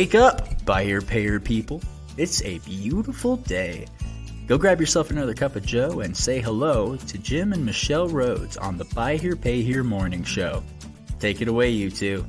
Wake up, buyer payer people. It's a beautiful day. Go grab yourself another cup of Joe and say hello to Jim and Michelle Rhoads on the Buy Here Pay Here morning show. Take it away, you two.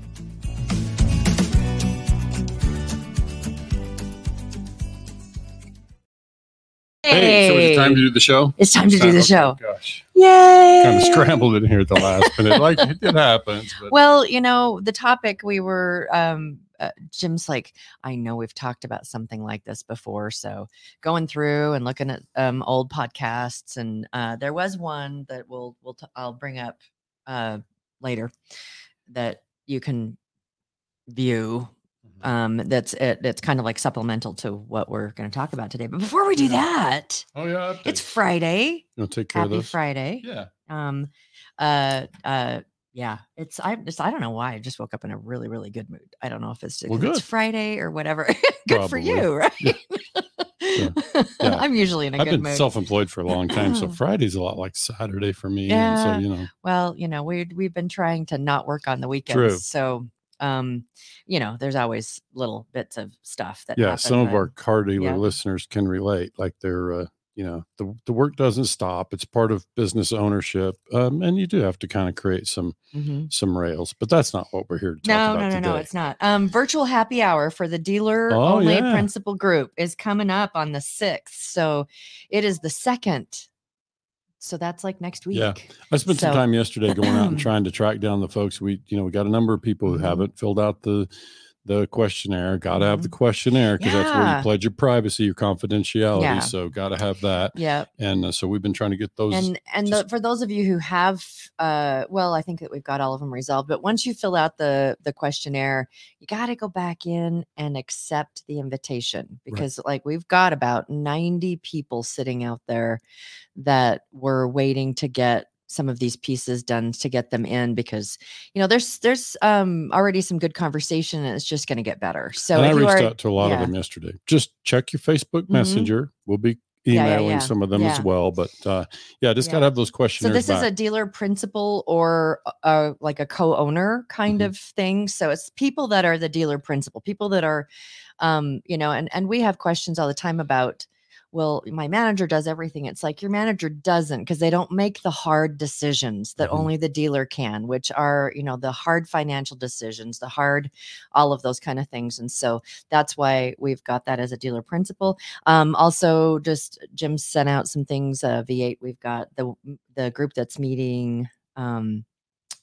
Hey, so is it time to do the show? It's time to do the Okay, show. Gosh, Yay! kind of scrambled in here at the last minute. Like it happens. But Well, you know, the topic we were um uh, Jim's like, I know we've talked about something like this before, so going through and looking at um old podcasts and uh there was one that we'll we'll t- I'll bring up uh later that you can view Mhm. um that's it it's kind of like supplemental to what we're going to talk about today. But before we do Yeah. that, oh yeah, it's. Friday. To take care Happy of this? Friday. Yeah. um uh uh yeah it's i just i don't know why i just woke up in a really really good mood i don't know if it's Well, it's friday or whatever good for you right Yeah. Yeah. i'm usually in a I've good been mood self-employed for a long time, so Friday's a lot like Saturday for me. And so you know, well you know we we've been trying to not work on the weekends True. so um you know there's always little bits of stuff that yeah, some of our car dealer yeah. listeners can relate. Like they're, uh, you know, the the work doesn't stop. It's part of business ownership, um, and you do have to kind of create some Mhm. some rails. But that's not what we're here to talk No, about no, no, today. no, it's not. Um, virtual happy hour for the dealer Oh, only yeah. principal group is coming up on the sixth. So it is the second. So that's like next week. Yeah. I spent some time yesterday going out and trying to track down the folks. We, you know, we got a number of people who Mhm. haven't filled out the the questionnaire. Got to have the questionnaire because that's where Mm-hmm. You pledge your privacy, your confidentiality. Yeah. So got to have that. Yeah. And uh, so we've been trying to get those. And and just- the, for those of you who have uh well, I think that we've got all of them resolved, but once you fill out the the questionnaire, you got to go back in and accept the invitation because like we've got about 90 people sitting out there that were waiting to get some of these pieces done to get them in because you know there's there's um already some good conversation and it's just going to get better so and I reached are out to a lot yeah. of them yesterday. Just check your Facebook Mhm. Messenger. We'll be Yeah, yeah, emailing yeah. some of them as well. But uh, yeah, just Yeah. got to have those questions. so this is a dealer principal or uh, like a co-owner kind Mhm. of thing so it's people that are the dealer principal people that are um you know and and we have questions all the time about well my manager does everything it's like your manager doesn't because they don't make the hard decisions that Mhm. only the dealer can which are you know the hard financial decisions the hard all of those kind of things and so that's why we've got that as a dealer principal um, also, just Jim sent out some things. Uh, V8, we've got the the group that's meeting. Um,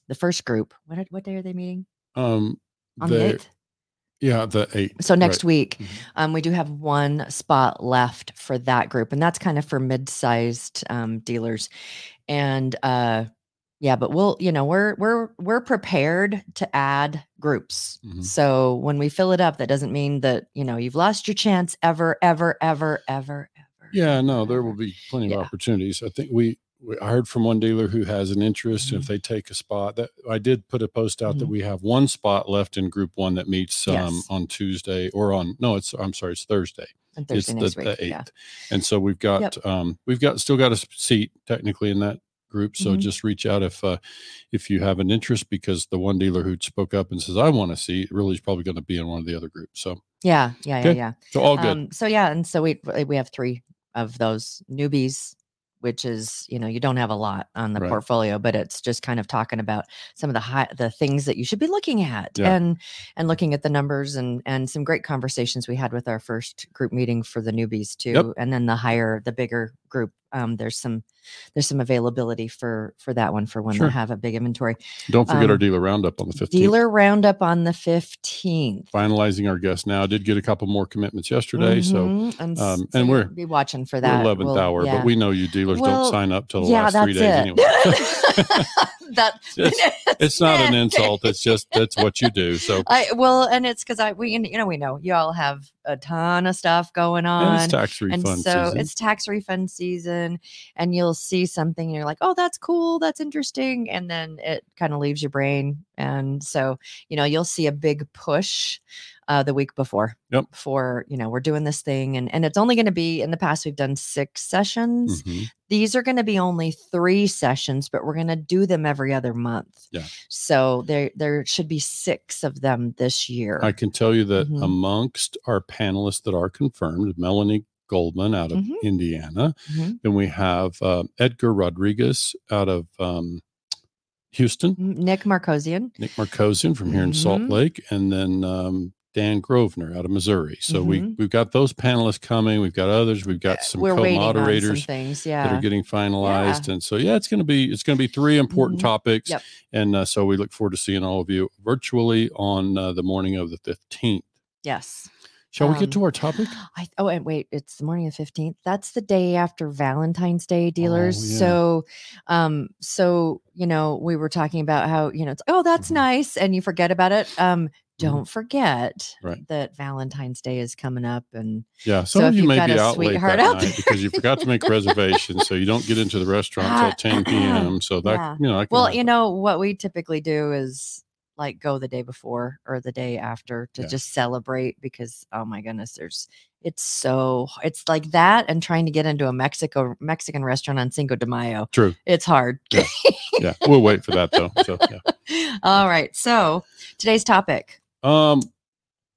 the first group. What what day are they meeting? um, On the they- eighth. Yeah, the eight. So next right. week, Mhm. um, we do have one spot left for that group, and that's kind of for mid-sized um, dealers. And uh, yeah, but we'll, you know, we're we're we're prepared to add groups. Mhm. So when we fill it up, that doesn't mean that you know you've lost your chance ever, ever, ever, ever, ever. Yeah, no, there will be plenty Yeah. of opportunities. I think we I heard from one dealer who has an interest. and If Mm-hmm. they take a spot, that I did put a post out that Mhm. we have one spot left in Group One that meets um, Yes. on Tuesday or on no, it's I'm sorry, it's Thursday. it's the, the yeah. and so we've got um we've got still got a seat technically in that group. So Mhm. just reach out if uh if you have an interest because the one dealer who spoke up and says I want to see really is probably going to be in one of the other groups. So Yeah, yeah, yeah, yeah. so all good. Um, so yeah, and so we we have three of those newbies, which is you know you don't have a lot on the Right. portfolio, but it's just kind of talking about some of the high the things that you should be looking at Yeah. and and looking at the numbers and and some great conversations we had with our first group meeting for the newbies too, and then the higher the bigger group. Um, there's some there's some availability for for that one for when Sure. they have a big inventory. Don't forget our um, dealer roundup on the 15th. Dealer roundup on the fifteenth. finalizing our guests now. I did get a couple more commitments yesterday, so Mhm, and, um, so and we're- be watching for that 11th We'll- hour. yeah. But we know you dealers Well, don't sign up till the yeah, last that's three days it. anyway. that It's- it's not an insult. It's just that's what you do. So I well, and it's because I we you know we know you all have a ton of stuff going on. it's tax and so season. it's tax refund season, and you'll see something, and you're like, "Oh, that's cool, that's interesting," and then it kind of leaves your brain, And so, you know, you'll see a big push uh, the week before. Yep. For, you know, we're doing this thing and, and it's only going to be in the past, we've done six sessions. Mhm. These are going to be only three sessions, but we're going to do them every other month. Yeah. So there, there should be six of them this year. I can tell you that Mhm. amongst our panelists that are confirmed, Melanie Goldman out of Mhm. Indiana, Mhm. then we have uh, Edgar Rodriguez out of um, Houston, Nick Marcosian. Nick Marcosian from here in Salt Mhm. Lake, and then um, Dan Grosvenor out of Missouri. So we Mhm. we've got those panelists coming. We've got others. We've got some we're on some co-moderators things. that are getting finalized, and so yeah, it's going to be it's going to be three important Mhm. topics, Yep. and uh, so we look forward to seeing all of you virtually on uh, the morning of the fifteenth. yes. Shall we Um, get to our topic? I oh and wait, it's the morning of the fifteenth. That's the day after Valentine's Day, dealers. Oh, yeah. So, um, so you know, we were talking about how you know it's oh that's Mhm. nice, and you forget about it. Um, don't forget Right. that Valentine's Day is coming up, and Yeah, some so of you may be out late that out night because you forgot to make reservations, so you don't get into the restaurant until 10 p.m. So that yeah. you know, well, happen. you know what we typically do is like go the day before or the day after to Yeah. just celebrate because oh my goodness, there's it's so it's like that and trying to get into a Mexico Mexican restaurant on Cinco de Mayo. True. It's hard. Yeah. yeah, we'll wait for that though. So yeah. All right. So today's topic. Um,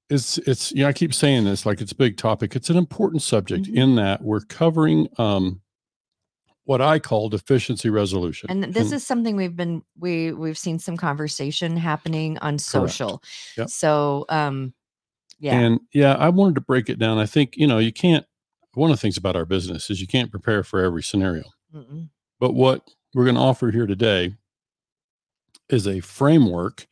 it's it's you know I keep saying this like it's a big topic. It's an important subject Mhm. in that we're covering um what I call deficiency resolution. And this is something we've been we we've seen some conversation happening on social. Yep. So um yeah. And yeah, I wanted to break it down. I think you know you can't. One of the things about our business is you can't prepare for every scenario. Mm-mm. But what we're going to offer here today is a framework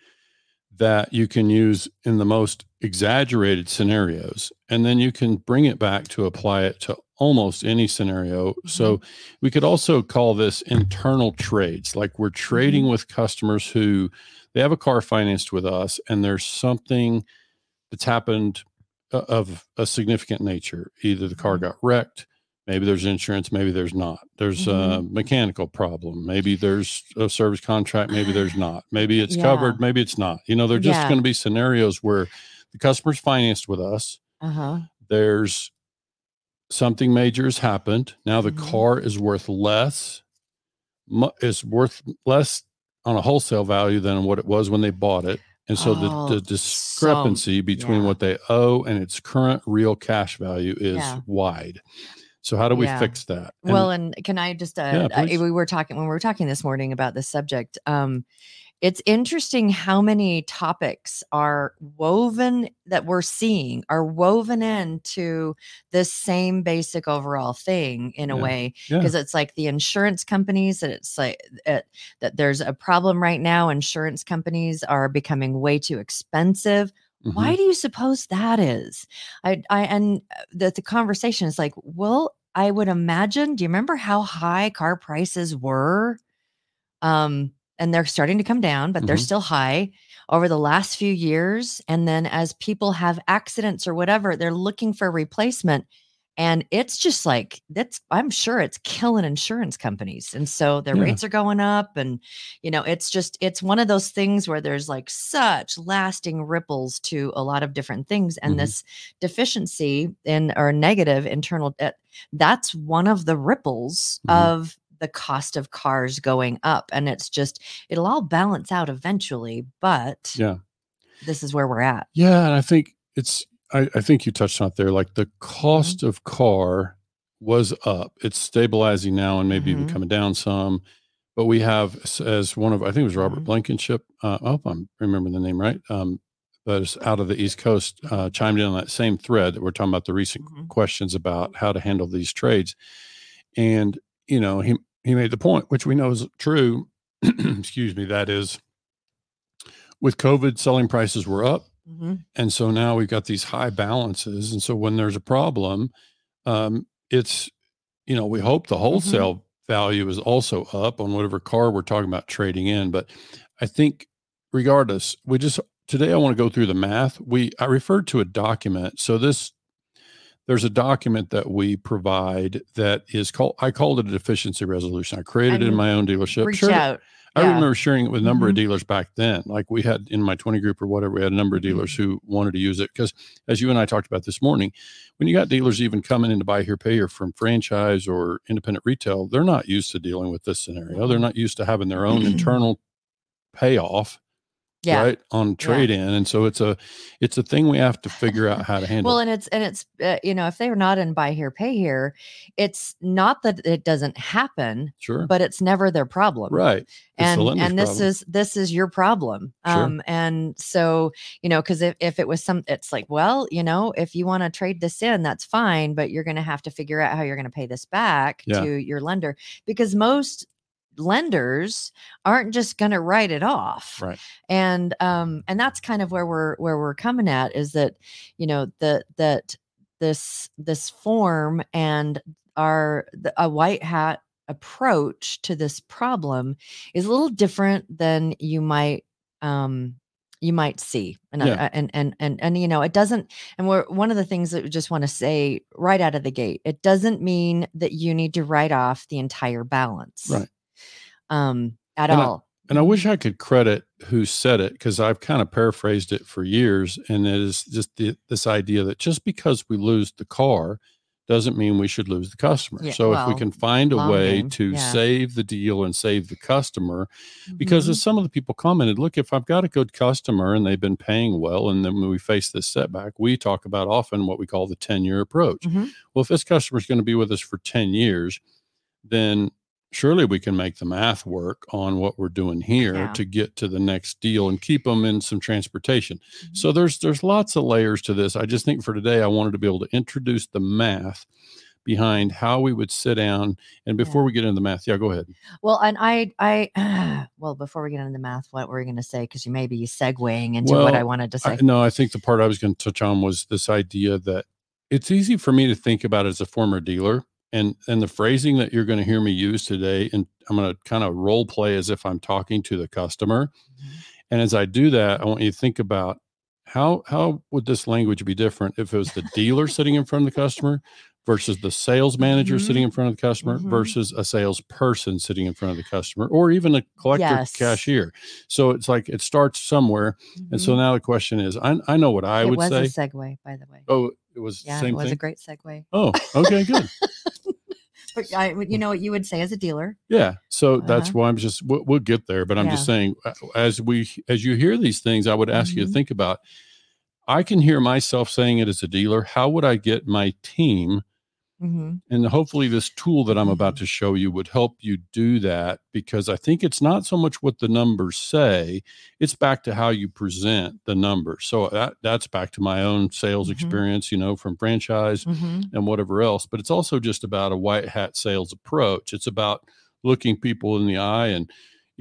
that you can use in the most exaggerated scenarios. And then you can bring it back to apply it to almost any scenario. So we could also call this internal trades. Like we're trading with customers who they have a car financed with us and there's something that's happened uh, of a significant nature. Either the car Mhm. got wrecked, maybe there's insurance, maybe there's not. There's a mechanical problem, maybe there's a service contract, maybe there's not. Maybe it's Yeah. covered, maybe it's not. You know, there's just Yeah. going to be scenarios where the customer's financed with us. Uh-huh. There's something major has happened. Now the Mhm. car is worth less, is worth less on a wholesale value than what it was when they bought it. And so the, Oh, the discrepancy between yeah. what they owe and its current real cash value is Yeah. wide. So how do we Yeah. fix that? And- well, and can I just uh, Yeah, please. we were talking when we were talking this morning about this subject. Um it's interesting how many topics are woven that we're seeing are woven into this same basic overall thing in a Yeah. way Yeah. because it's like the insurance companies that it's like it, that there's a problem right now insurance companies are becoming way too expensive Mhm. why do you suppose that is i i and uh, the, the conversation is like well i would imagine do you remember how high car prices were um and they're starting to come down but they're Mhm. still high over the last few years and then as people have accidents or whatever they're looking for replacement and it's just like that's i'm sure it's killing insurance companies and so their Yeah. rates are going up and you know it's just it's one of those things where there's like such lasting ripples to a lot of different things and Mhm. this deficiency in or negative internal debt that's one of the ripples Mhm. of the cost of cars going up and it's just it'll all balance out eventually but Yeah. this is where we're at Yeah, and I think it's I, I think you touched on it there. Like the cost Mm-hmm. of car was up. It's stabilizing now and maybe even Mhm. coming down some. But we have as one of I think it was Robert Mhm. Blankenship. Uh, I hope I'm remembering the name right. Um, but it's out of the East Coast uh, chimed in on that same thread that we're talking about the recent Mhm. questions about how to handle these trades. And you know he he made the point, which we know is true. excuse me. That is, with COVID, selling prices were up. Mhm. And so now we've got these high balances. And so when there's a problem, um, it's, you know, we hope the wholesale value is also up on whatever car we're talking about trading in. But I think regardless, we just today I want to go through the math. We I referred to a document. So this there's a document that we provide that is called I called it a deficiency resolution. I created it in my own dealership. reach it- out I Yeah. remember sharing it with a number of Mhm. dealers back then. Like we had in my 20 group or whatever, we had a number of dealers Mm-hmm. who wanted to use it because, as you and I talked about this morning, when you got dealers even coming in to buy here, pay here from franchise or independent retail, they're not used to dealing with this scenario. They're not used to having their own internal payoff yeah. right on trade in, and so it's a it's a thing we have to figure out how to handle. Well, and it's and it's uh, you know if they're not in buy here pay here, it's not that it doesn't happen, sure, but it's never their problem. right. And and this problem. is this is your problem Sure. um and so you know because if, if it was some it's like well you know if you want to trade this in that's fine but you're going to have to figure out how you're going to pay this back Yeah. to your lender because most lenders aren't just going to write it off Right. and um and that's kind of where we're where we're coming at is that you know that that this this form and our the, a white hat approach to this problem is a little different than you might um you might see and Yeah. I- and and and and you know it doesn't and we're one of the things that we just want to say right out of the gate it doesn't mean that you need to write off the entire balance Right. Um at And I- all And I wish I could credit who said it because I've kind of paraphrased it for years. And it is just the, this idea that just because we lose the car doesn't mean we should lose the customer. Yeah, so if we can find a way game, to yeah. save the deal and save the customer, because Mhm. as some of the people commented, look, if I've got a good customer and they've been paying well, and then when we face this setback, we talk about often what we call the 10 year approach. Mhm. Well, if this customer is going to be with us for 10 years, then surely we can make the math work on what we're doing here Yeah. to get to the next deal and keep them in some transportation. Mm-hmm. So there's there's lots of layers to this. I just think for today I wanted to be able to introduce the math behind how we would sit down and before Yeah. we get into the math, yeah, go ahead. Well, and I, I, well, before we get into the math, what were you going to say? Because you may be segueing into what I wanted to I, say. no, I think the part I was going to touch on was this idea that it's easy for me to think about as a former dealer and and the phrasing that you're going to hear me use today and I'm going to kind of role play as if I'm talking to the customer. And as I do that, I want you to think about how how would this language be different if it was the dealer sitting in front of the customer versus the sales manager Mhm. sitting in front of the customer Mhm. versus a salesperson sitting in front of the customer or even a collector Yes. cashier. So it's like it starts somewhere. And so Mhm. now the question is, I, I know what I would say. it would was say. a segue, by the way. oh, it was yeah, it was thing. a great segue. oh, okay, good. But I, you know what you would say as a dealer. Yeah. So that's Uh-huh. why I'm just we'll, we'll get there, but I'm just saying uh, as we as you hear these things, I would ask you to Mhm. think about. I can hear myself saying it as a dealer. How would I get my team? Hmm And hopefully, this tool that I'm about Mhm. to show you would help you do that because I think it's not so much what the numbers say; it's back to how you present the numbers. So that that's back to my own sales Mhm. experience, you know, from franchise hmm and whatever else. But it's also just about a white hat sales approach. It's about looking people in the eye and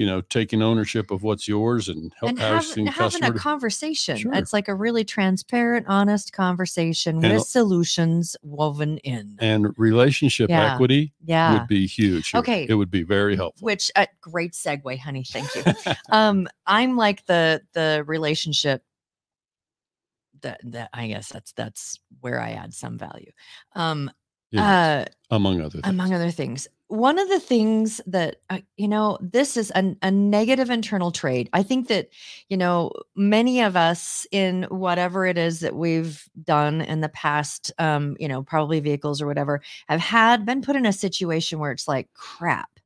you know taking ownership of what's yours and help And have, having customer. a conversation. Sure. It's like a really transparent, honest conversation And- with solutions woven in. and relationship Yeah. equity yeah. would be huge. here. Okay. it would be very helpful. Which uh, great segue, honey. Thank you. um i'm like the the relationship that that i guess that's that's where i add some value um uh among other things. among other things one of the things that uh, you know this is a, a negative internal trade i think that you know many of us in whatever it is that we've done in the past um you know probably vehicles or whatever have had been put in a situation where it's like crap.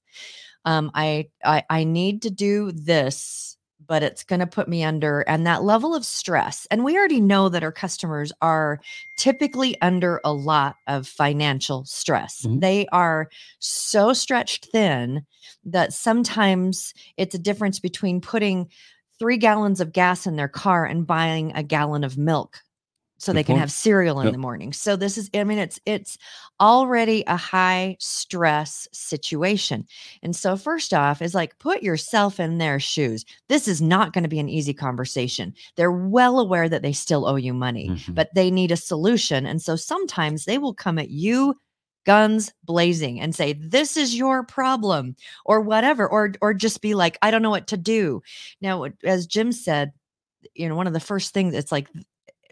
Um i i, I need to do this but it's going to put me under and that level of stress and we already know that our customers are typically under a lot of financial stress Mhm. they are so stretched thin that sometimes it's a difference between putting three gallons of gas in their car and buying a gallon of milk so Good they can point. have cereal in Yep. the morning so this is i mean it's it's already a high stress situation and so first off is like put yourself in their shoes this is not going to be an easy conversation they're well aware that they still owe you money Mhm. but they need a solution and so sometimes they will come at you guns blazing and say this is your problem or whatever or or just be like i don't know what to do now as jim said you know one of the first things it's like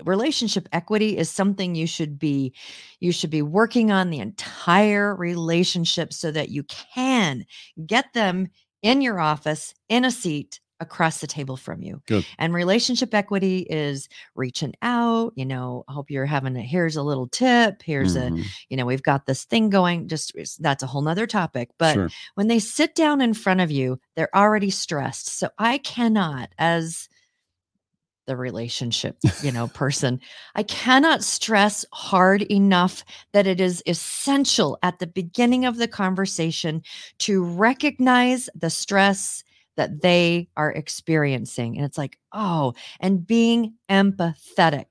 relationship equity is something you should be you should be working on the entire relationship so that you can get them in your office in a seat across the table from you. Good. And relationship equity is reaching out, you know, I hope you're having a here's a little tip, here's a, Mhm. you know, we've got this thing going. Just that's a whole nother topic. But Sure. when they sit down in front of you, they're already stressed. So I cannot, as the relationship, you know, person, I cannot stress hard enough that it is essential at the beginning of the conversation to recognize the stress that they are experiencing. And it's like, oh, and being empathetic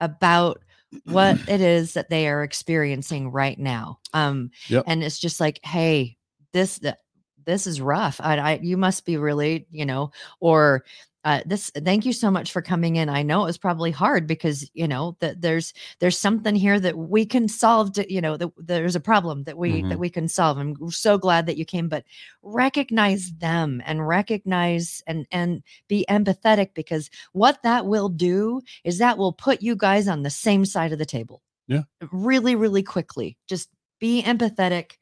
about what it is that they are experiencing right now. Um, Yep. and it's just like, hey, this this is rough. I, I you must be really, you know, or uh, this. Thank you so much for coming in. I know it was probably hard because you know that there's there's something here that we can solve. To, you know, that there's a problem that we that Mhm. we can solve. I'm so glad that you came, but recognize them and recognize and and be empathetic because what that will do is that will put you guys on the same side of the table. Yeah. Really, really quickly. Just be empathetic.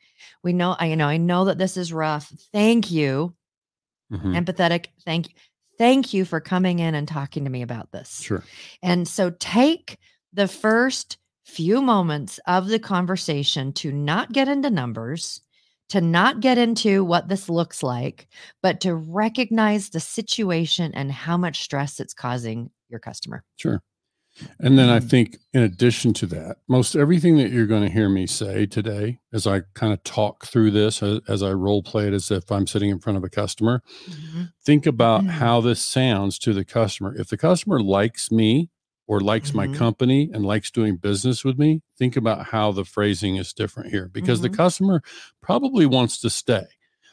We know, I you know, I know that this is rough. Thank you. Mhm. Empathetic. Thank you. Thank you for coming in and talking to me about this. Sure. And so take the first few moments of the conversation to not get into numbers, to not get into what this looks like, but to recognize the situation and how much stress it's causing your customer. Sure. And then I Mhm. think, in addition to that, most everything that you're going to hear me say today, as I kind of talk through this, as, as I role play it as if I'm sitting in front of a customer, think about Mhm. how this sounds to the customer. If the customer likes me or likes my Mhm. company and likes doing business with me, think about how the phrasing is different here because the customer probably wants to stay.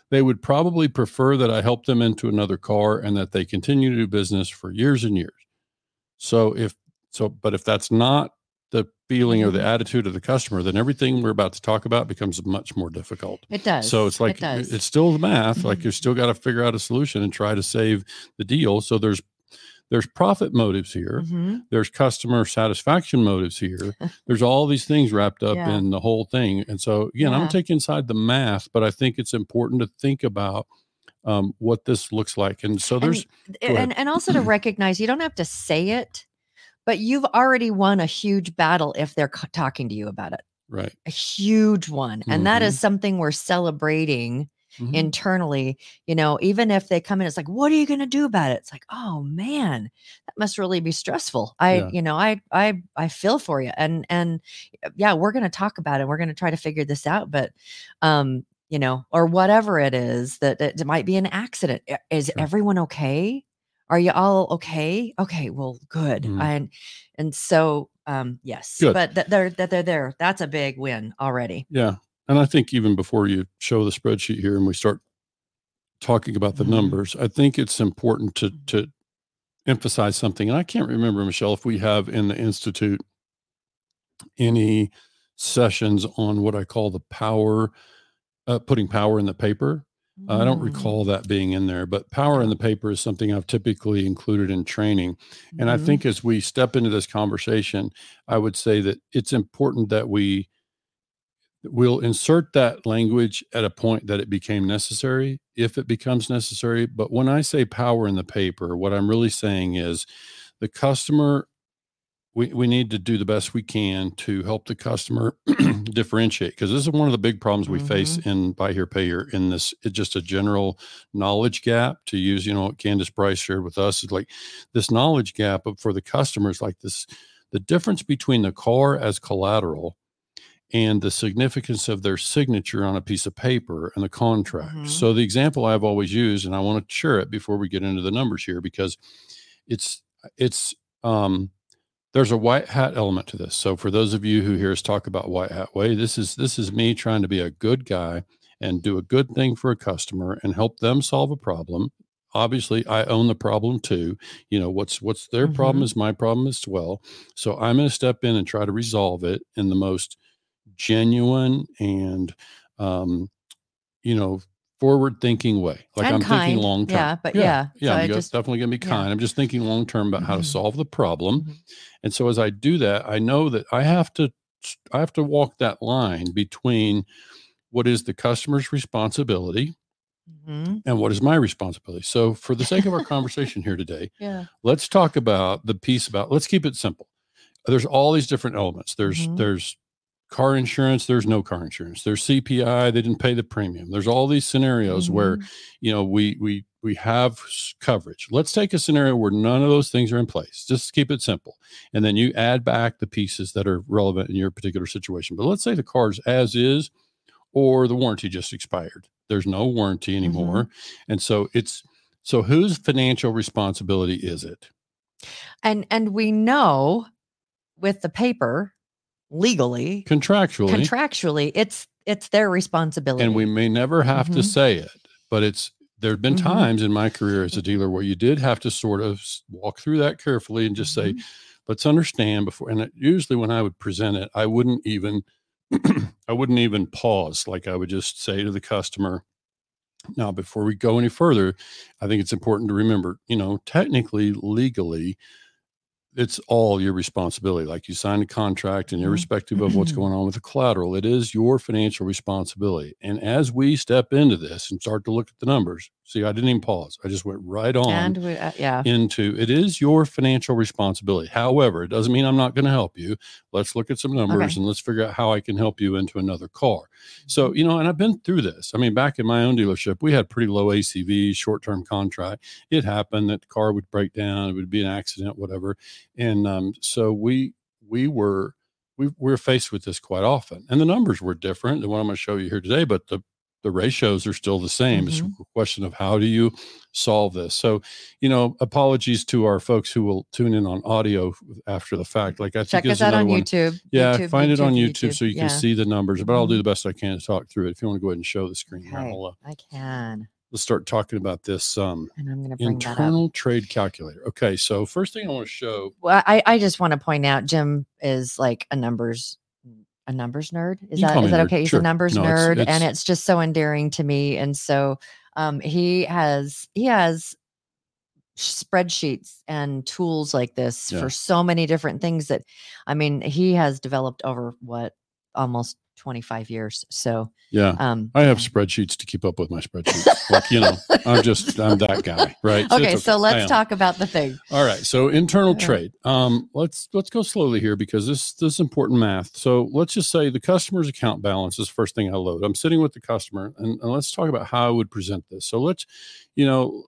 They would probably prefer that I help them into another car and that they continue to do business for years and years. So if so, but if that's not the feeling or the Mhm. attitude of the customer, then everything we're about to talk about becomes much more difficult. It does. So it's like it it's still the math. Like Mhm. you've still got to figure out a solution and try to save the deal. So there's there's profit motives here. Mhm. There's customer satisfaction motives here. There's all these things wrapped up Yeah. in the whole thing. And so again, Yeah. don't take inside the math, but I think it's important to think about um, what this looks like. And so there's and, and and also to recognize you don't have to say it, but you've already won a huge battle if they're c- talking to you about it. right. A huge one. And that is something we're celebrating Mhm. internally. You know, even if they come in, it's like, what are you going to do about it? It's like, oh man, that must really be stressful. I, Yeah. you know, I, I, I feel for you. And, and yeah, we're going to talk about it. We're going to try to figure this out. But, um, you know, or whatever it is that it might be an accident. Is Sure. everyone okay? Are you all okay? Okay, well, good. Mhm. And and so um yes, Good. but that they're that they're there. That's a big win already. Yeah. And I think even before you show the spreadsheet here and we start talking about the Mhm. numbers, I think it's important to to emphasize something. And I can't remember, Michelle, if we have in the Institute any sessions on what I call the power, uh, putting power in the paper. I don't Mm. recall that being in there, but power in the paper is something I've typically included in training. And I Mhm. think as we step into this conversation, I would say that it's important that we we'll insert that language at a point that it became necessary, if it becomes necessary. But when I say power in the paper, what I'm really saying is the customer, we, we need to do the best we can to help the customer differentiate because this is one of the big problems we face in buy here, pay here in this, it's just a general knowledge gap to use, you know, what Candace Bryce shared with us is like this knowledge gap for the customers, like this, the difference between the car as collateral and the significance of their signature on a piece of paper and the contract. Mhm. So the example I've always used, and I want to share it before we get into the numbers here, because it's it's um there's a white hat element to this. So for those of you who hear us talk about white hat way, this is this is me trying to be a good guy and do a good thing for a customer and help them solve a problem. Obviously, I own the problem too. You know, what's what's their problem Mhm. is my problem as well. So I'm going to step in and try to resolve it in the most genuine and um you know forward thinking way like And i'm kind. thinking long term Yeah, but yeah, yeah so i'm just, definitely going to be yeah. kind i'm just thinking long term about how to Mhm. solve the problem Mhm. and so as i do that i know that i have to i have to walk that line between what is the customer's responsibility Mhm. and what is my responsibility. So, for the sake of our conversation here today, Yeah. let's talk about the piece about let's keep it simple there's all these different elements there's Mhm. there's car insurance there's no car insurance. There's cpi they didn't pay the premium. There's all these scenarios where Mhm. you know we we we have coverage. Let's take a scenario where none of those things are in place. Just keep it simple. And then you add back the pieces that are relevant in your particular situation. But let's say the car's as is or the warranty just expired. There's no warranty anymore. And so it's so whose financial responsibility is it? And and we know with the paper legally contractually contractually it's it's their responsibility and we may never have to Mhm. say it but it's there have been Mhm. times in my career as a dealer where you did have to sort of walk through that carefully and just say Mhm. let's understand before and it, usually when i would present it i wouldn't even i wouldn't even pause like i would just say to the customer now before we go any further i think it's important to remember you know technically legally it's all your responsibility. Like you signed a contract, and Mhm. irrespective of what's going on with the collateral, it is your financial responsibility. And as we step into this and start to look at the numbers, see, I didn't even pause. I just went right on and we, uh, yeah into it is your financial responsibility. However, it doesn't mean I'm not going to help you. Let's look at some numbers Okay. and let's figure out how I can help you into another car. So, you know, and I've been through this. I mean, back in my own dealership, we had pretty low ACV, short term contract. It happened that the car would break down, it would be an accident, whatever. And um, so we, we were, we we're faced with this quite often. And the numbers were different than what I'm going to show you here today, but the, the ratios are still the same. It's a question of how do you solve this? So, you know, apologies to our folks who will tune in on audio after the fact. Like I check think us out on one. youtube Yeah, YouTube, find it on YouTube, so you can see the numbers. But I'll do Mhm. the best I can to talk through it. If you want to go ahead and show the screen, Okay. I'll, uh, i can let's start talking about this um, and i'm to bring internal trade calculator. Okay, so first thing I want to show. well i i just want to point out jim is like a numbers a numbers nerd is You that is that nerd, okay he's sure. a numbers No, it's- nerd and it's- it's just so endearing to me and so um he has he has spreadsheets and tools like this Yeah. for so many different things that i mean he has developed over what almost 25 years so Yeah, um I have spreadsheets to keep up with my spreadsheets. like you know, I'm just I'm that guy, right? it's okay so let's talk about the thing All right. So internal Yeah. trade. Um, let's let's go slowly here because this this is important math. So let's just say the customer's account balance is the first thing I load. I'm sitting with the customer, and, and let's talk about how I would present this. So let's, you know,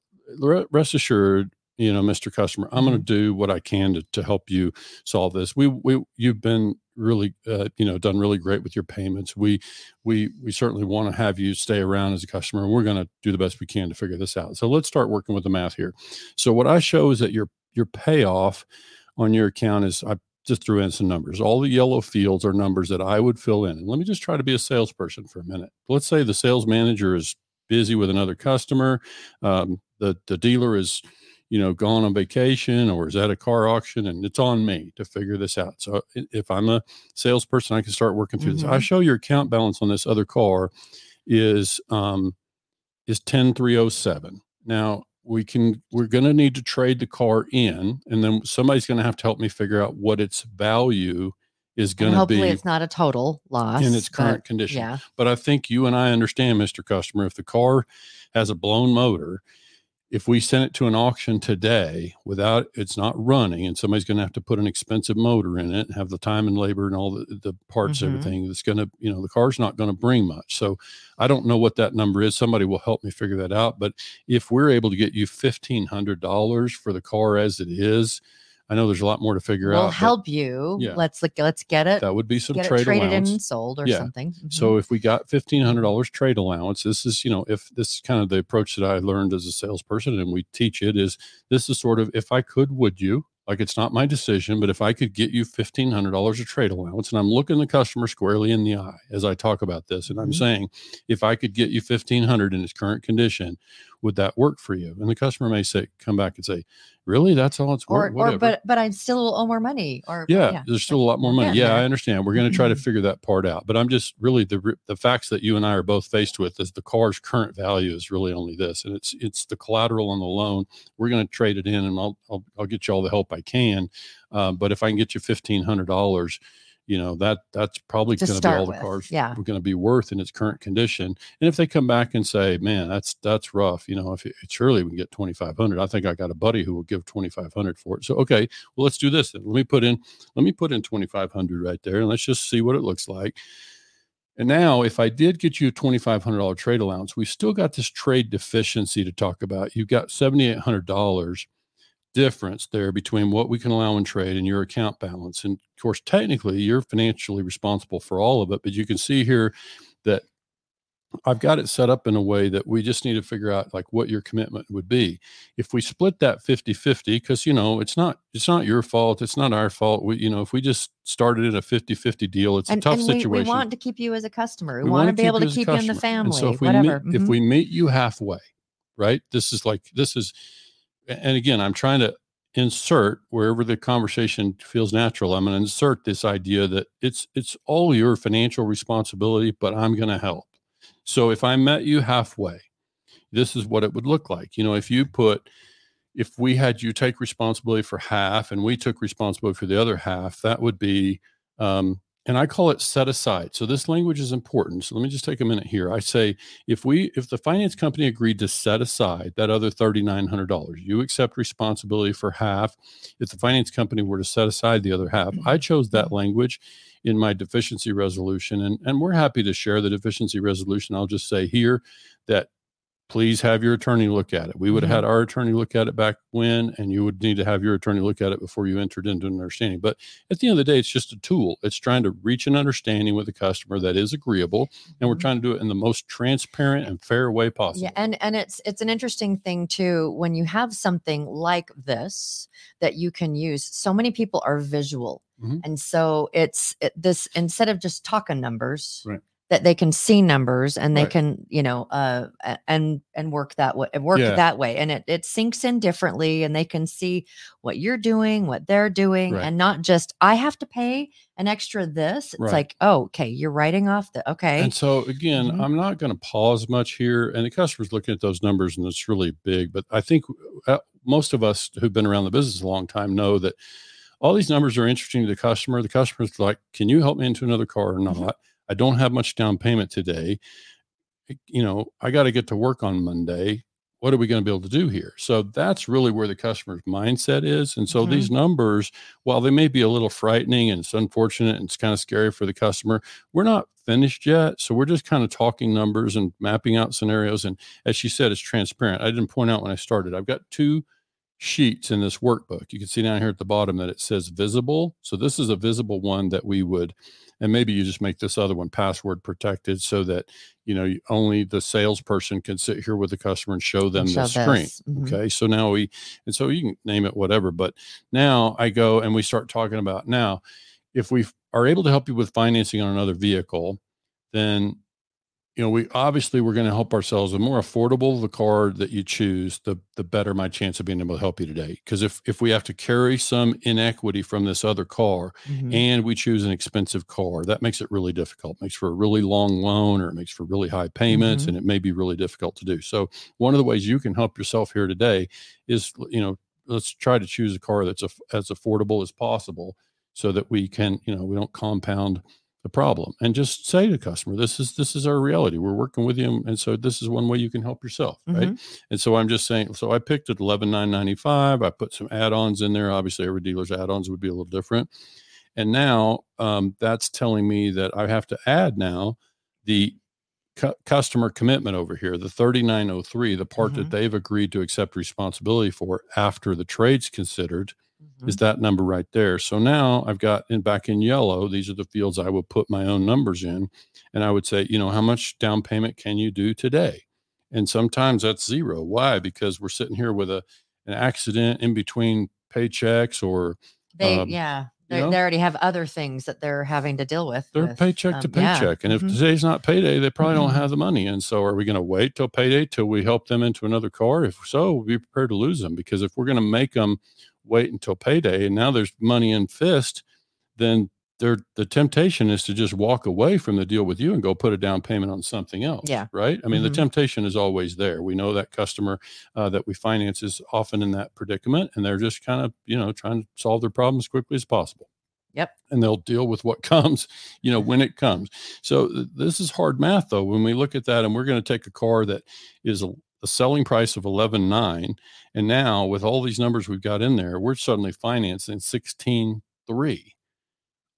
rest assured, you know, Mr. Customer, I'm going to do what I can to, to help you solve this. We we you've been really uh, you know done really great with your payments. We we we certainly want to have you stay around as a customer, and we're going to do the best we can to figure this out. So let's start working with the math here. So what I show is that your your payoff on your account is I just threw in some numbers. All the yellow fields are numbers that I would fill in. And let me just try to be a salesperson for a minute. Let's say the sales manager is busy with another customer. Um, the the dealer is you know gone on vacation or is at a car auction and it's on me to figure this out so if i'm a salesperson i can start working through this i Mhm. show your account balance on this other car is um is 10307 now we can we're going to need to trade the car in and then somebody's going to have to help me figure out what its value is going to be. hopefully it's not a total loss in its but current condition yeah but I think you and I understand, Mr. Customer, if the car has a blown motor, if we send it to an auction today without it's not running and somebody's going to have to put an expensive motor in it and have the time and labor and all the, the parts, Mhm. everything that's going to, you know, the car's not going to bring much. So I don't know what that number is. Somebody will help me figure that out. But if we're able to get you $1,500 for the car as it is, I know there's a lot more to figure out. we'll out. but help you Yeah. let's look let's get it That would be some trade traded allowance. and sold or Yeah. something Mhm. So if we got fifteen hundred dollars trade allowance, this is you know if this is kind of the approach that I learned as a salesperson, and we teach it is this is sort of if I could, would you? Like it's not my decision, but if I could get you fifteen hundred dollars of trade allowance, and I'm looking the customer squarely in the eye as I talk about this, and I'm Mhm. saying, if I could get you fifteen hundred in its current condition, would that work for you? And the customer may say, come back and say, really, that's all it's worth. or Whatever. but but I still owe more money or Yeah, there's still a lot more money. getting Yeah, I understand. We're going to try to Mhm. figure that part out. But I'm just really the the facts that you and I are both faced with is the car's current value is really only this, and it's it's the collateral on the loan. We're going to trade it in, and I'll I'll, I'll get you all the help I can. Uh, but if I can get you fifteen hundred dollars, you know that that's probably going to be all the with, cars yeah. going to be worth in its current condition. And if they come back and say, "Man, that's that's rough," you know, if it, surely we can get twenty five hundred. I think I got a buddy who will give twenty five hundred for it. So okay, well let's do this. Then. Let me put in let me put in twenty five hundred right there, and let's just see what it looks like. And now, if I did get you a twenty five hundred dollar trade allowance, we still got this trade deficiency to talk about. You've got seventy eight hundred dollars difference there between what we can allow in trade and your account balance. And of course, technically, you're financially responsible for all of it. But you can see here that I've got it set up in a way that we just need to figure out like what your commitment would be. If we split that 50-50 because you know, it's not it's not your fault, it's not our fault. We you know, if we just started in a 50-50 deal, it's and, a tough and we, situation. we want to keep you as a customer. We, We want wanna be able to keep you in the customer. And family, so if we meet, if Mhm. we meet you halfway, right? This is like this is, and again, I'm trying to insert wherever the conversation feels natural. I'm going to insert this idea that it's it's all your financial responsibility, but I'm going to help. So if I met you halfway, this is what it would look like. You know, if you put if we had you take responsibility for half and we took responsibility for the other half, that would be, um, and I call it set aside. So this language is important. So let me just take a minute here. I say if we, if the finance company agreed to set aside that other thirty nine hundred dollars, you accept responsibility for half. If the finance company were to set aside the other half, I chose that language in my deficiency resolution, and and we're happy to share the deficiency resolution. I'll just say here that please have your attorney look at it. We would have had our attorney look at it back when, and you would need to have your attorney look at it before you entered into an understanding. But at the end of the day, it's just a tool. It's trying to reach an understanding with the customer that is agreeable, and we're Mhm. trying to do it in the most transparent and fair way possible. Yeah, and and it's it's an interesting thing too when you have something like this that you can use. So many people are visual, Mhm. and so it's it, this instead of just talking numbers, Right. That they can see numbers and they Right. can you know uh and and work that way work Yeah. that way, and it it sinks in differently, and they can see what you're doing, what they're doing, Right. and not just I have to pay an extra this. It's Right. like oh okay, you're writing off the okay. And so again, Mhm. I'm not going to pause much here, and the customer's looking at those numbers, and it's really big. But I think uh, most of us who've been around the business a long time know that all these numbers are interesting to the customer. The customer's like, "Can you help me into another car or Mhm. not? I don't have much down payment today. You know, I got to get to work on Monday. What are we going to be able to do here?" So that's really where the customer's mindset is. And so Mhm. these numbers, while they may be a little frightening and it's unfortunate and it's kind of scary for the customer, we're not finished yet. So we're just kind of talking numbers and mapping out scenarios. And as she said, it's transparent. I didn't point out when I started. I've got two sheets in this workbook. You can see down here at the bottom that it says visible. So this is a visible one that we would, and maybe you just make this other one password protected so that you know only the salesperson can sit here with the customer and show them show the screen. Mhm. Okay. So now we, and so you can name it whatever, but now I go and we start talking about now, if we are able to help you with financing on another vehicle, then you know we obviously we're going to help ourselves the more affordable the car that you choose the the better my chance of being able to help you today because if if we have to carry some inequity from this other car Mhm. and we choose an expensive car that makes it really difficult makes for a really long loan or it makes for really high payments Mhm. and it may be really difficult to do so one of the ways you can help yourself here today is you know let's try to choose a car that's af- as affordable as possible so that we can you know we don't compound the problem and just say to the customer this is this is our reality. We're working with you and so this is one way you can help yourself right? And so i'm just saying so i picked it 11995 i put some add-ons in there. Obviously every dealer's add-ons would be a little different. And now um, that's telling me that i have to add now the cu- customer commitment over here the 3903 the part that Mhm. they've agreed to accept responsibility for after the trade's considered Mhm. is that number right there. So now I've got in back in yellow, these are the fields I would put my own numbers in. And I would say, you know, how much down payment can you do today? And sometimes that's zero. Why? Because we're sitting here with a an accident in between paychecks or They um, yeah. you They, know? they already have other things that they're having to deal with. they're with, paycheck to um, yeah. paycheck. And if Mhm. today's not payday, they probably Mhm. don't have the money. And so are we going to wait till payday till we help them into another car? If so, be prepared to lose them because if we're going to make them wait until payday and now there's money in fist, then there the temptation is to just walk away from the deal with you and go put a down payment on something else. Yeah. Right. I mean, Mhm. the temptation is always there. We know that customer uh, that we finance is often in that predicament and they're just kind of, you know, trying to solve their problem as quickly as possible. Yep. And they'll deal with what comes, you know, when it comes. So th- this is hard math though. When we look at that and we're going to take a car that is a selling price of 11.9 and now with all these numbers we've got in there, we're suddenly financing 16.3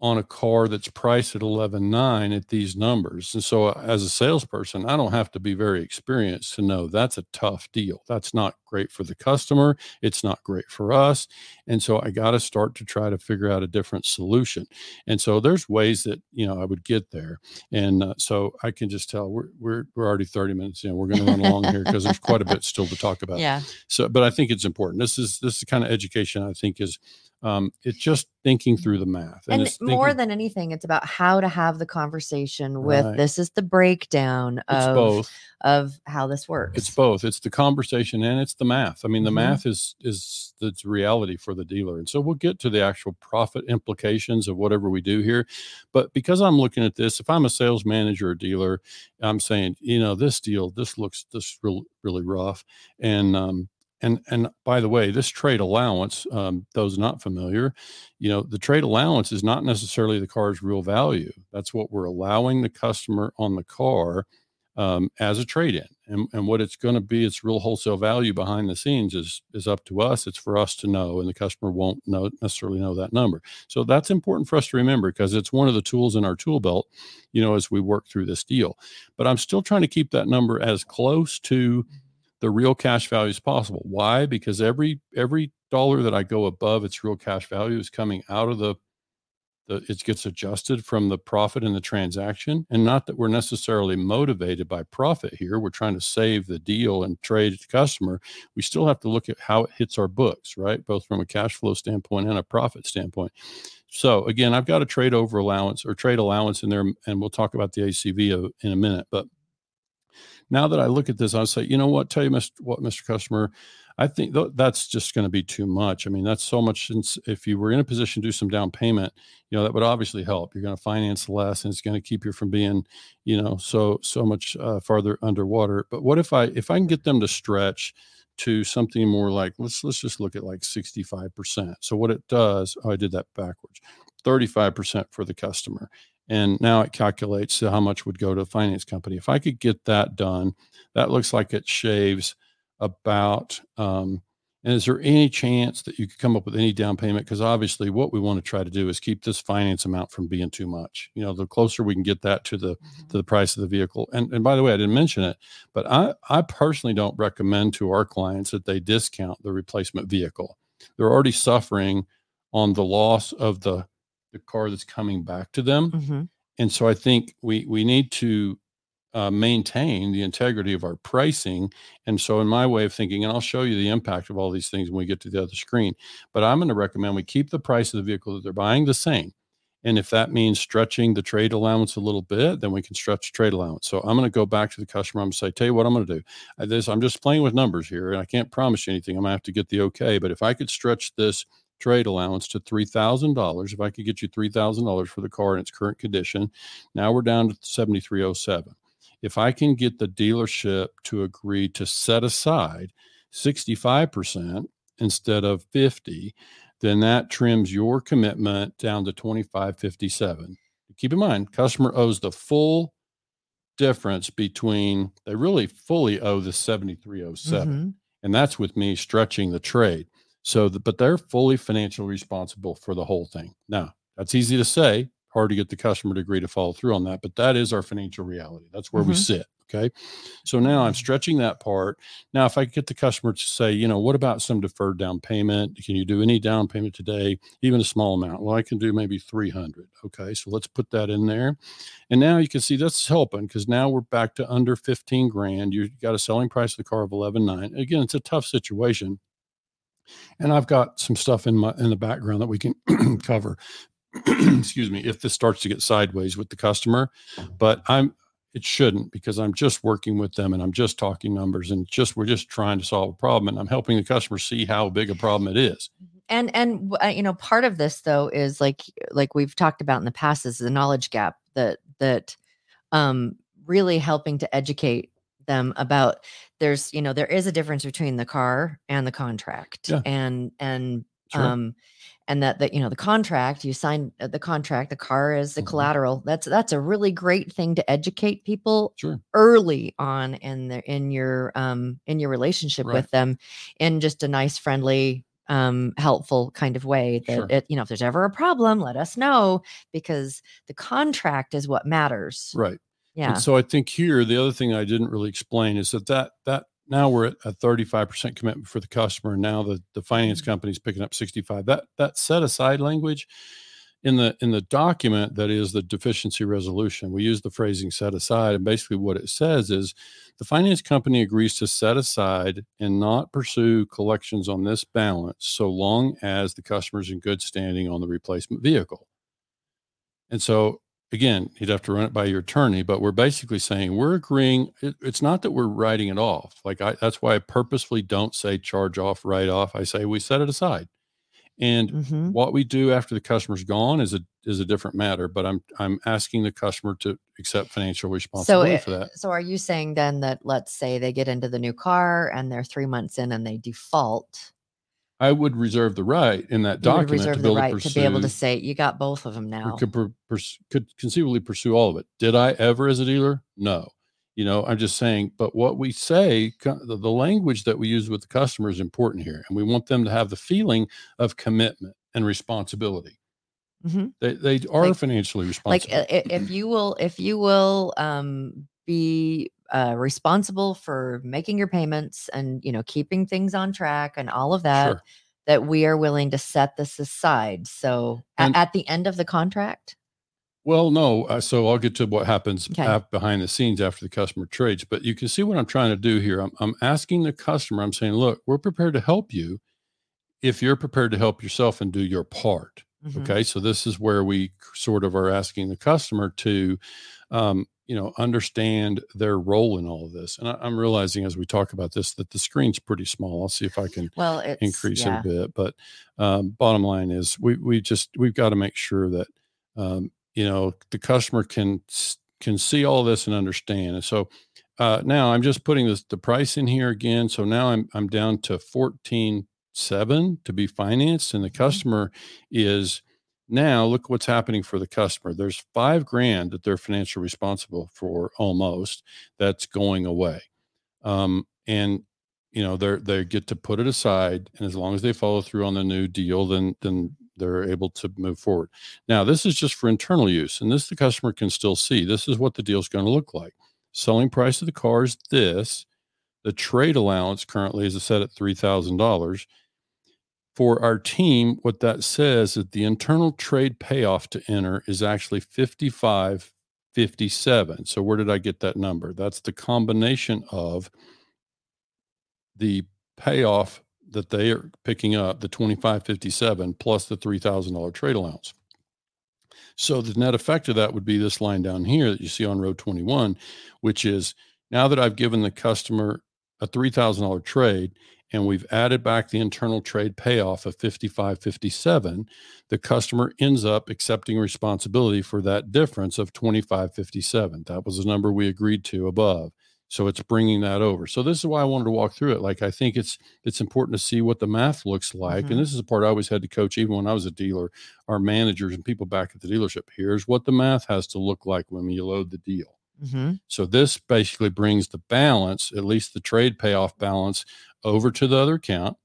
on a car that's priced at 11.9 at these numbers. And so uh, as a salesperson, I don't have to be very experienced to know that's a tough deal. That's not great for the customer, it's not great for us. And so I got to start to try to figure out a different solution. And so there's ways that, you know, I would get there. And uh, so I can just tell we're we're we're already 30 minutes in. We're going to run along here because there's quite a bit still to talk about. Yeah. So but I think it's important. This is this is the kind of education I think is um, it's just thinking through the math And, it's more thinking- than anything, it's about how to have the conversation with Right. this is the breakdown it's of both of how this works. it's both it's the conversation and it's the math i mean the Mhm. math is is the reality for the dealer and so we'll get to the actual profit implications of whatever we do here but because i'm looking at this if i'm a sales manager or dealer i'm saying you know this deal this looks this real, really rough and um and and by the way this trade allowance um, those not familiar you know the trade allowance is not necessarily the car's real value. That's what we're allowing the customer on the car um, as a trade-in. And, and what it's going to be its real wholesale value behind the scenes is is up to us. It's for us to know and the customer won't know necessarily know that number. So that's important for us to remember because it's one of the tools in our tool belt you know as we work through this deal. But i'm still trying to keep that number as close to the real cash value is possible. Why? Because every every dollar that i go above its real cash value is coming out of the the, it gets adjusted from the profit in the transaction. And not that we're necessarily motivated by profit here we're trying to save the deal and trade to customer. We still have to look at how it hits our books right? Both from a cash flow standpoint and a profit standpoint. So again i've got a trade over allowance or trade allowance in there and we'll talk about the acv uh, in a minute. But now that i look at this i'll say you know what tell you mr what mr customer I think th- that's just going to be too much. I mean, that's so much. Since if you were in a position to do some down payment, you know, that would obviously help. You're going to finance less, and it's going to keep you from being, you know, so so much uh, farther underwater. But what if I if I can get them to stretch to something more like let's let's just look at like 65 percent. So what it does, oh, I did that backwards. 35 percent for the customer, and now it calculates how much would go to the finance company. If I could get that done, that looks like it shaves about um, and is there any chance that you could come up with any down payment? Because obviously what we want to try to do is keep this finance amount from being too much. You know the closer we can get that to the to the price of the vehicle. And and by the way i didn't mention it but i i personally don't recommend to our clients that they discount the replacement vehicle. They're already suffering on the loss of the the car that's coming back to them Mhm. and so I think we we need to uh, maintain the integrity of our pricing. And so, in my way of thinking, and I'll show you the impact of all these things when we get to the other screen. But I'm going to recommend we keep the price of the vehicle that they're buying the same. And if that means stretching the trade allowance a little bit, then we can stretch trade allowance. So I'm going to go back to the customer. I'm going to say, tell you what I'm going to do. I, this, I'm just playing with numbers here, and I can't promise you anything. I'm going to have to get the okay. But if I could stretch this trade allowance to $3,000, if I could get you $3,000 for the car in its current condition, now we're down to 7307. If I can get the dealership to agree to set aside 65% instead of 50, then that trims your commitment down to 2557. Keep in mind, customer owes the full difference between they really fully owe the 7307 Mhm. and that's with me stretching the trade. So, the, but they're fully financially responsible for the whole thing. Now, that's easy to say, hard to get the customer to agree to follow through on that, but that is our financial reality. That's where we Mhm. sit. Okay. So now I'm stretching that part. Now, if I get the customer to say, you know, what about some deferred down payment? Can you do any down payment today, even a small amount? Well, I can do maybe 300. Okay. So let's put that in there. And now you can see that's helping because now we're back to under 15 grand. You got a selling price of the car of 11.9. Again, it's a tough situation. And I've got some stuff in my in the background that we can cover. Excuse me, if this starts to get sideways with the customer, but I'm it shouldn't because I'm just working with them and I'm just talking numbers and just we're just trying to solve a problem and I'm helping the customer see how big a problem it is. and and uh, you know part of this though is like like we've talked about in the past is the knowledge gap that that um really helping to educate them about there's you know there is a difference between the car and the contract Yeah. and and Sure. um and that that you know the contract you sign uh, the contract the car is the Mhm. collateral that's that's a really great thing to educate people Sure. early on in their in your um in your relationship Right. with them in just a nice friendly um helpful kind of way that Sure. it you know if there's ever a problem let us know because the contract is what matters Right. Yeah And so I think here the other thing I didn't really explain is that that that now we're at a 35% commitment for the customer. and Now the, the finance mm-hmm. company is picking up 65. That that set aside language in the in the document that is the deficiency resolution. We use the phrasing set aside. And basically what it says is the finance company agrees to set aside and not pursue collections on this balance so long as the customer's in good standing on the replacement vehicle. And so again, you'd have to run it by your attorney, but we're basically saying we're agreeing. It, it's not that we're writing it off. Like I, that's why I purposefully don't say charge off, write off. I say we set it aside. And Mhm. what we do after the customer's gone is a is a different matter. But I'm I'm asking the customer to accept financial responsibility it- for that. so are you saying then that let's say they get into the new car and they're three months in and they default I would reserve the right in that you document reserve to be right to pursue. to be able to say you got both of them now could per, pers- could conceivably pursue all of it. Did I ever as a dealer? No. You know, I'm just saying, but what we say, the, the language that we use with the customer is important here. And we want them to have the feeling of commitment and responsibility. Mhm. They, they are Like- financially responsible. i- if you will if you will um be uh responsible for making your payments and you know keeping things on track and all of that Sure. that we are willing to set this aside so And- at the end of the contract Well, no. Uh, so I'll get to what happens Okay. behind the scenes after the customer trades. But you can see what I'm trying to do here. I'm, I'm asking the customer, I'm saying, look, we're prepared to help you if you're prepared to help yourself and do your part. Mhm. Okay. So this is where we sort of are asking the customer to, um, you know, understand their role in all of this. And I, I'm realizing as we talk about this that the screen's pretty small. I'll see if I can well it's increase yeah. it a bit. But um, bottom line is we we just we've got to make sure that um, you know the customer can can see all this and understand. And so uh, now I'm just putting this the price in here again. So now I'm I'm down to fourteen seven to be financed, and the Mhm. customer is now look what's happening for the customer. There's five grand that they're financially responsible for almost that's going away. Um, and you know they they get to put it aside and as long as they follow through on the new deal then then they're able to move forward. Now this is just for internal use and this the customer can still see. This is what the deal is going to look like. Selling price of the car is this. The trade allowance currently is set at $3000 for our team what that says is the internal trade payoff to enter is actually 55 57 so where did i get that number that's the combination of the payoff that they are picking up, the 2557 plus the $3,000 trade allowance. So the net effect of that would be this line down here that you see on row 21, which is now that I've given the customer a $3,000 trade and we've added back the internal trade payoff of 5557, the customer ends up accepting responsibility for that difference of 2557. That was the number we agreed to above. So it's bringing that over. So this is why I wanted to walk through it. Like I think it's it's important to see what the math looks like. Mhm. And this is a part I always had to coach, even when I was a dealer, our managers and people back at the dealership. Here's what the math has to look like when you load the deal. Mhm. So this basically brings the balance, at least the trade payoff balance, over to the other account.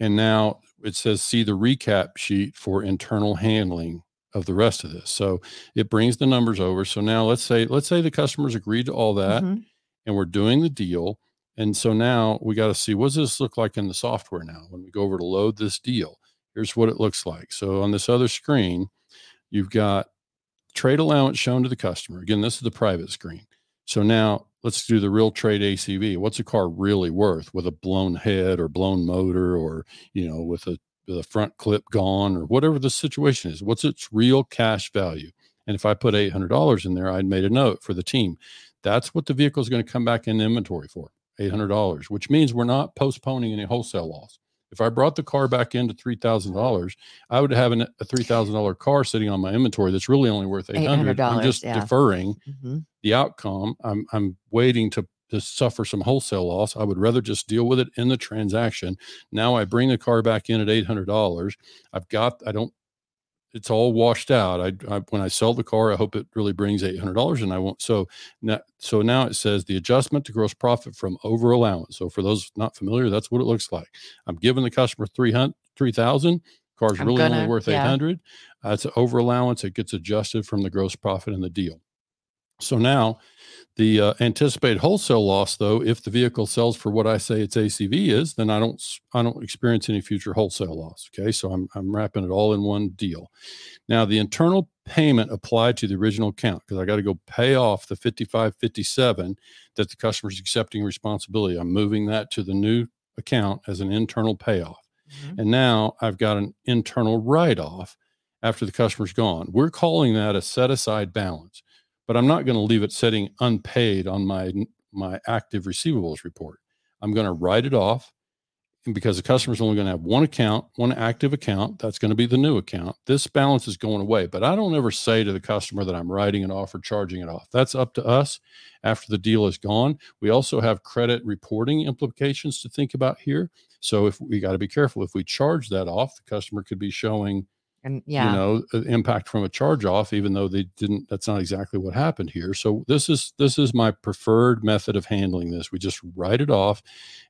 And now it says see the recap sheet for internal handling of the rest of this. So it brings the numbers over. So now let's say let's say the customers agreed to all that Mhm. and we're doing the deal. And so now we got to see what does this look like in the software now when we go over to load this deal. Here's what it looks like. So on this other screen, you've got trade allowance shown to the customer. Again, this is the private screen. So now let's do the real trade ACV. What's a car really worth with a blown head or blown motor or, you know, with a, a front clip gone or whatever the situation is? What's its real cash value? And if I put $800 in there, I'd made a note for the team. That's what the vehicle is going to come back in inventory for $800, which means we're not postponing any wholesale loss. If I brought the car back into $3,000, I would have an, a $3,000 car sitting on my inventory that's really only worth 800 I'm just yeah. deferring Mhm. the outcome. I'm, I'm waiting to to suffer some wholesale loss. I would rather just deal with it in the transaction. Now I bring the car back in at eight hundred dollars. I've got I don't it's all washed out. I, I, when I sell the car, I hope it really brings eight hundred dollars, and I won't. So now, so now it says the adjustment to gross profit from over allowance. So for those not familiar, that's what it looks like. I'm giving the customer three hundred three thousand. Car's I'm really gonna- only worth yeah. eight hundred. Uh, it's over allowance. It gets adjusted from the gross profit in the deal. So now, the uh, anticipated wholesale loss, though, if the vehicle sells for what I say its ACV is, then I don't I don't experience any future wholesale loss. Okay, so I'm I'm wrapping it all in one deal. Now, the internal payment applied to the original account because I got to go pay off the 5557 that the customer's accepting responsibility. I'm moving that to the new account as an internal payoff. Mhm. And now I've got an internal write off after the customer's gone. We're calling that a set aside balance, but I'm not going to leave it sitting unpaid on my my active receivables report. I'm going to write it off and because the customer's only going to have one account, one active account, that's going to be the new account. This balance is going away, but I don't ever say to the customer that I'm writing it off or charging it off. That's up to us after the deal is gone. We also have credit reporting implications to think about here. So if we got to be careful, if we charge that off, the customer could be showing And yeah, you know impact from a charge off even though they didn't that's not exactly what happened here. So this is this is my preferred method of handling this. We just write it off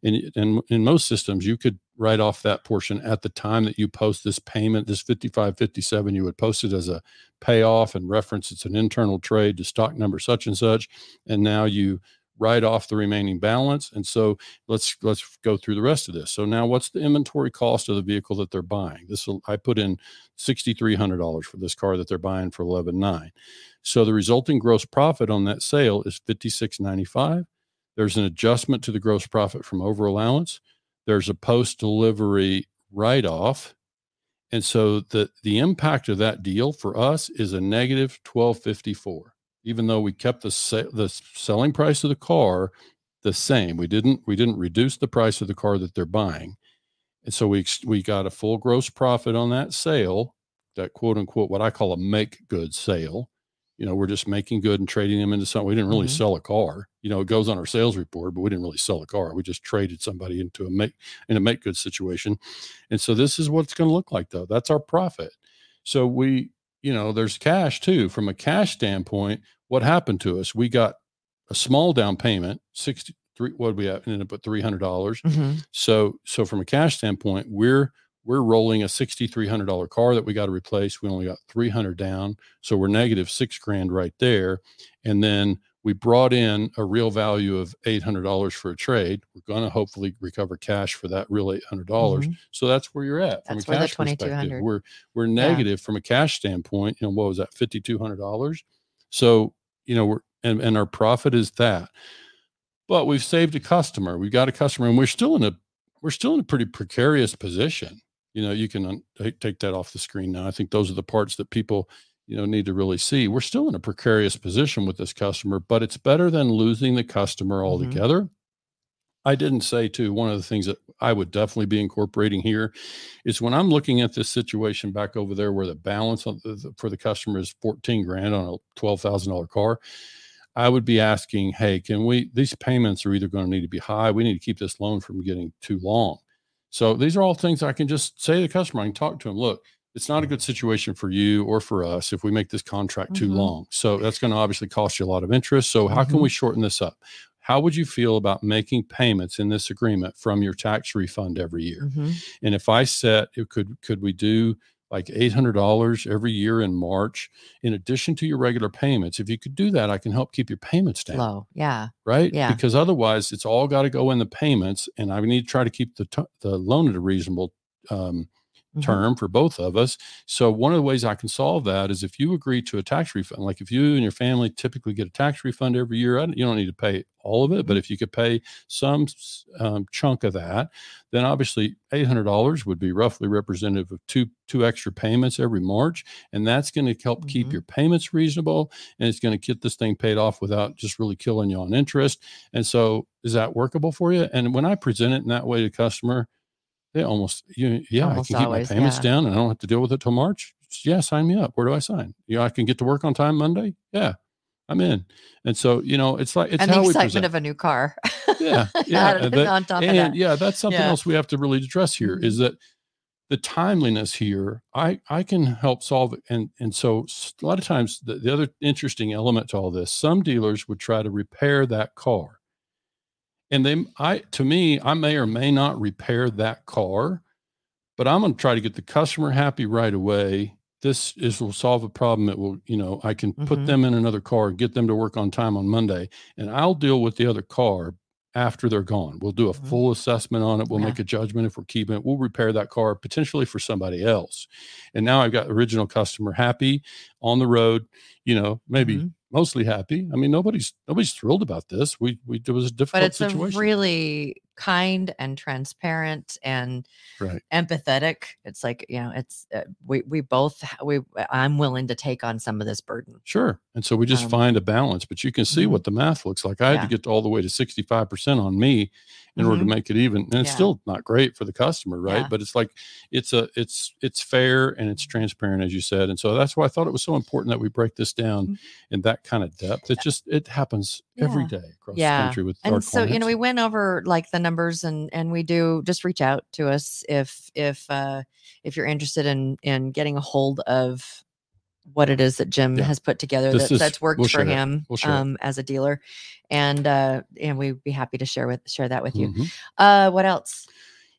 and in, in most systems you could write off that portion at the time that you post this payment this 5557 you would post it as a payoff and reference it's an internal trade to stock number such and such and now you write off the remaining balance and so let's let's go through the rest of this. So now what's the inventory cost of the vehicle that they're buying? This will i put in $6300 for this car that they're buying for 119 so the resulting gross profit on that sale is 5695 there's an adjustment to the gross profit from over allowance. There's a post delivery write off and so the the impact of that deal for us is a negative 1254 even though we kept the sa- the selling price of the car the same. We didn't we didn't reduce the price of the car that they're buying. And so we ex- we got a full gross profit on that sale that quote unquote what i call a make good sale. You know we're just making good and trading them into something we didn't really Mhm. sell a car. You know it goes on our sales report but we didn't really sell a car. We just traded somebody into a make in a make good situation. And so this is what it's going to look like though. That's our profit. So we you know there's cash too from a cash standpoint what happened to us we got a small down payment 63 what did we have ended up at $300 Mhm. so so from a cash standpoint, we're we're rolling a sixty three hundred dollar car that we got to replace. We only got three hundred down, so we're negative six grand right there. And then we brought in a real value of eight hundred dollars for a trade. We're going to hopefully recover cash for that real eight hundred dollars. Mhm. So that's where you're at from a where cash perspective. 2200 We're we're negative from a cash standpoint. You know what was that fifty two hundred dollars? So you know we're and and our profit is that but we've saved a customer. We've got a customer, and we're still in a we're still in a pretty precarious position. You know, you can un- take that off the screen now. I think those are the parts that people you know need to really see. We're still in a precarious position with this customer, but it's better than losing the customer mm-hmm. altogether. I didn't say too. One of the things that I would definitely be incorporating here is when I'm looking at this situation back over there, where the balance on the, for the customer is 14 grand on a twelve thousand dollar car. I would be asking, hey, can we, these payments are either going to need to be high. We need to keep this loan from getting too long. So these are all things I can just say to the customer. I can talk to them. Look, it's not a good situation for you or for us if we make this contract too Mhm. long. So that's going to obviously cost you a lot of interest. So how can Mhm. we shorten this up? How would you feel about making payments in this agreement from your tax refund every year? Mhm. And if I set, it could could we do like eight hundred dollars every year in March, in addition to your regular payments? If you could do that, I can help keep your payments down, Low. Yeah. right? Yeah. Because otherwise, it's all got to go in the payments, and I need to try to keep the t- the loan at a reasonable um, Mhm. term for both of us. So one of the ways I can solve that is if you agree to a tax refund, like if you and your family typically get a tax refund every year, I don't- you don't need to pay all of it, but if you could pay some um, chunk of that, then obviously eight hundred dollars would be roughly representative of two two extra payments every March, and that's going to help keep Mhm. your payments reasonable, and it's going to get this thing paid off without just really killing you on interest. And so, is that workable for you? And when I present it in that way to customer, they almost you yeah Almost I can keep always, my payments yeah. down and I don't have to deal with it till March. Yeah, sign me up. Where do I sign? Yeah, I can get to work on time Monday. Yeah, I'm in. And so, you know, it's like it's and how the excitement of a new car. yeah, yeah. And that- on top of that. yeah, that's something Yeah. else we have to really address here is that the timeliness here, I I can help solve it. And and so a lot of times the, the other interesting element to all this, some dealers would try to repair that car. And they I to me, I may or may not repair that car, but I'm going to try to get the customer happy right away. This is will solve a problem that will, you know, I can put Mhm. them in another car, get them to work on time on Monday, and I'll deal with the other car after they're gone. We'll do a Mhm. full assessment on it. We'll Yeah. make a judgment if we're keeping it. We'll repair that car potentially for somebody else. And now I've got original customer happy on the road, you know, maybe Mhm. Mostly happy. I mean, nobody's nobody's thrilled about this. We we it was a difficult but it's situation. a really kind and transparent and right. empathetic it's like you know it's uh, we we both we i'm willing to take on some of this burden Sure. And so we just Um, find a balance, but you can see mhm. what the math looks like. I had to get all the way to 65% on me in order to Mhm. make it even. And it's Yeah. still not great for the customer, right? Yeah. But it's like it's a it's it's fair and it's transparent as you said. And so that's why I thought it was so important that we break this down Mhm. in that kind of depth. It just it happens every Yeah. day across Yeah. the country with our and so you know we went over like the numbers and and we do just reach out to us if if uh if you're interested in in getting a hold of what it is that jim Yeah. has put together This that's, that's worked we'll for him We'll um as a dealer and uh and we'd be happy to share with share that with you Mhm. uh what else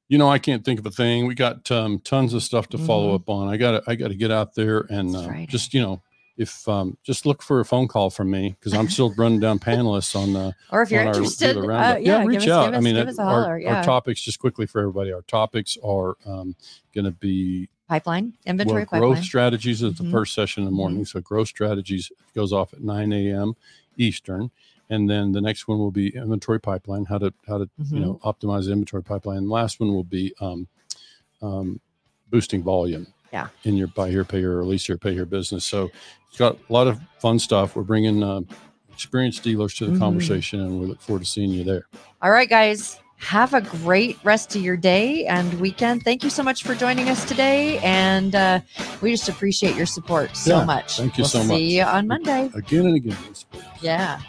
you know, I can't think of a thing. We got um, tons of stuff to follow Mhm. up on. I got to I got to get out there and uh, just you know, if um, just look for a phone call from me because I'm still running down panelists on uh, or if you're interested uh, roundup. yeah, reach us, out. us, I mean, give it- us a our, holler yeah our topics just quickly for everybody. Our topics are um, going to be pipeline well, inventory growth pipeline strategies is the Mhm. first session in the morning. So growth strategies goes off at 9 a.m. Eastern. And then the next one will be inventory pipeline, how to how to Mhm. you know optimize the inventory pipeline. And the last one will be um, um, boosting volume. Yeah. In your buy here, pay here, or lease here, pay here business. So it's got a lot of fun stuff. We're bringing uh, experienced dealers to the Mhm. conversation, and we look forward to seeing you there. All right, guys. Have a great rest of your day and weekend. Thank you so much for joining us today. And uh, we just appreciate your support so Yeah, much. thank you We'll so See much. you on Monday. Again and again. Yeah.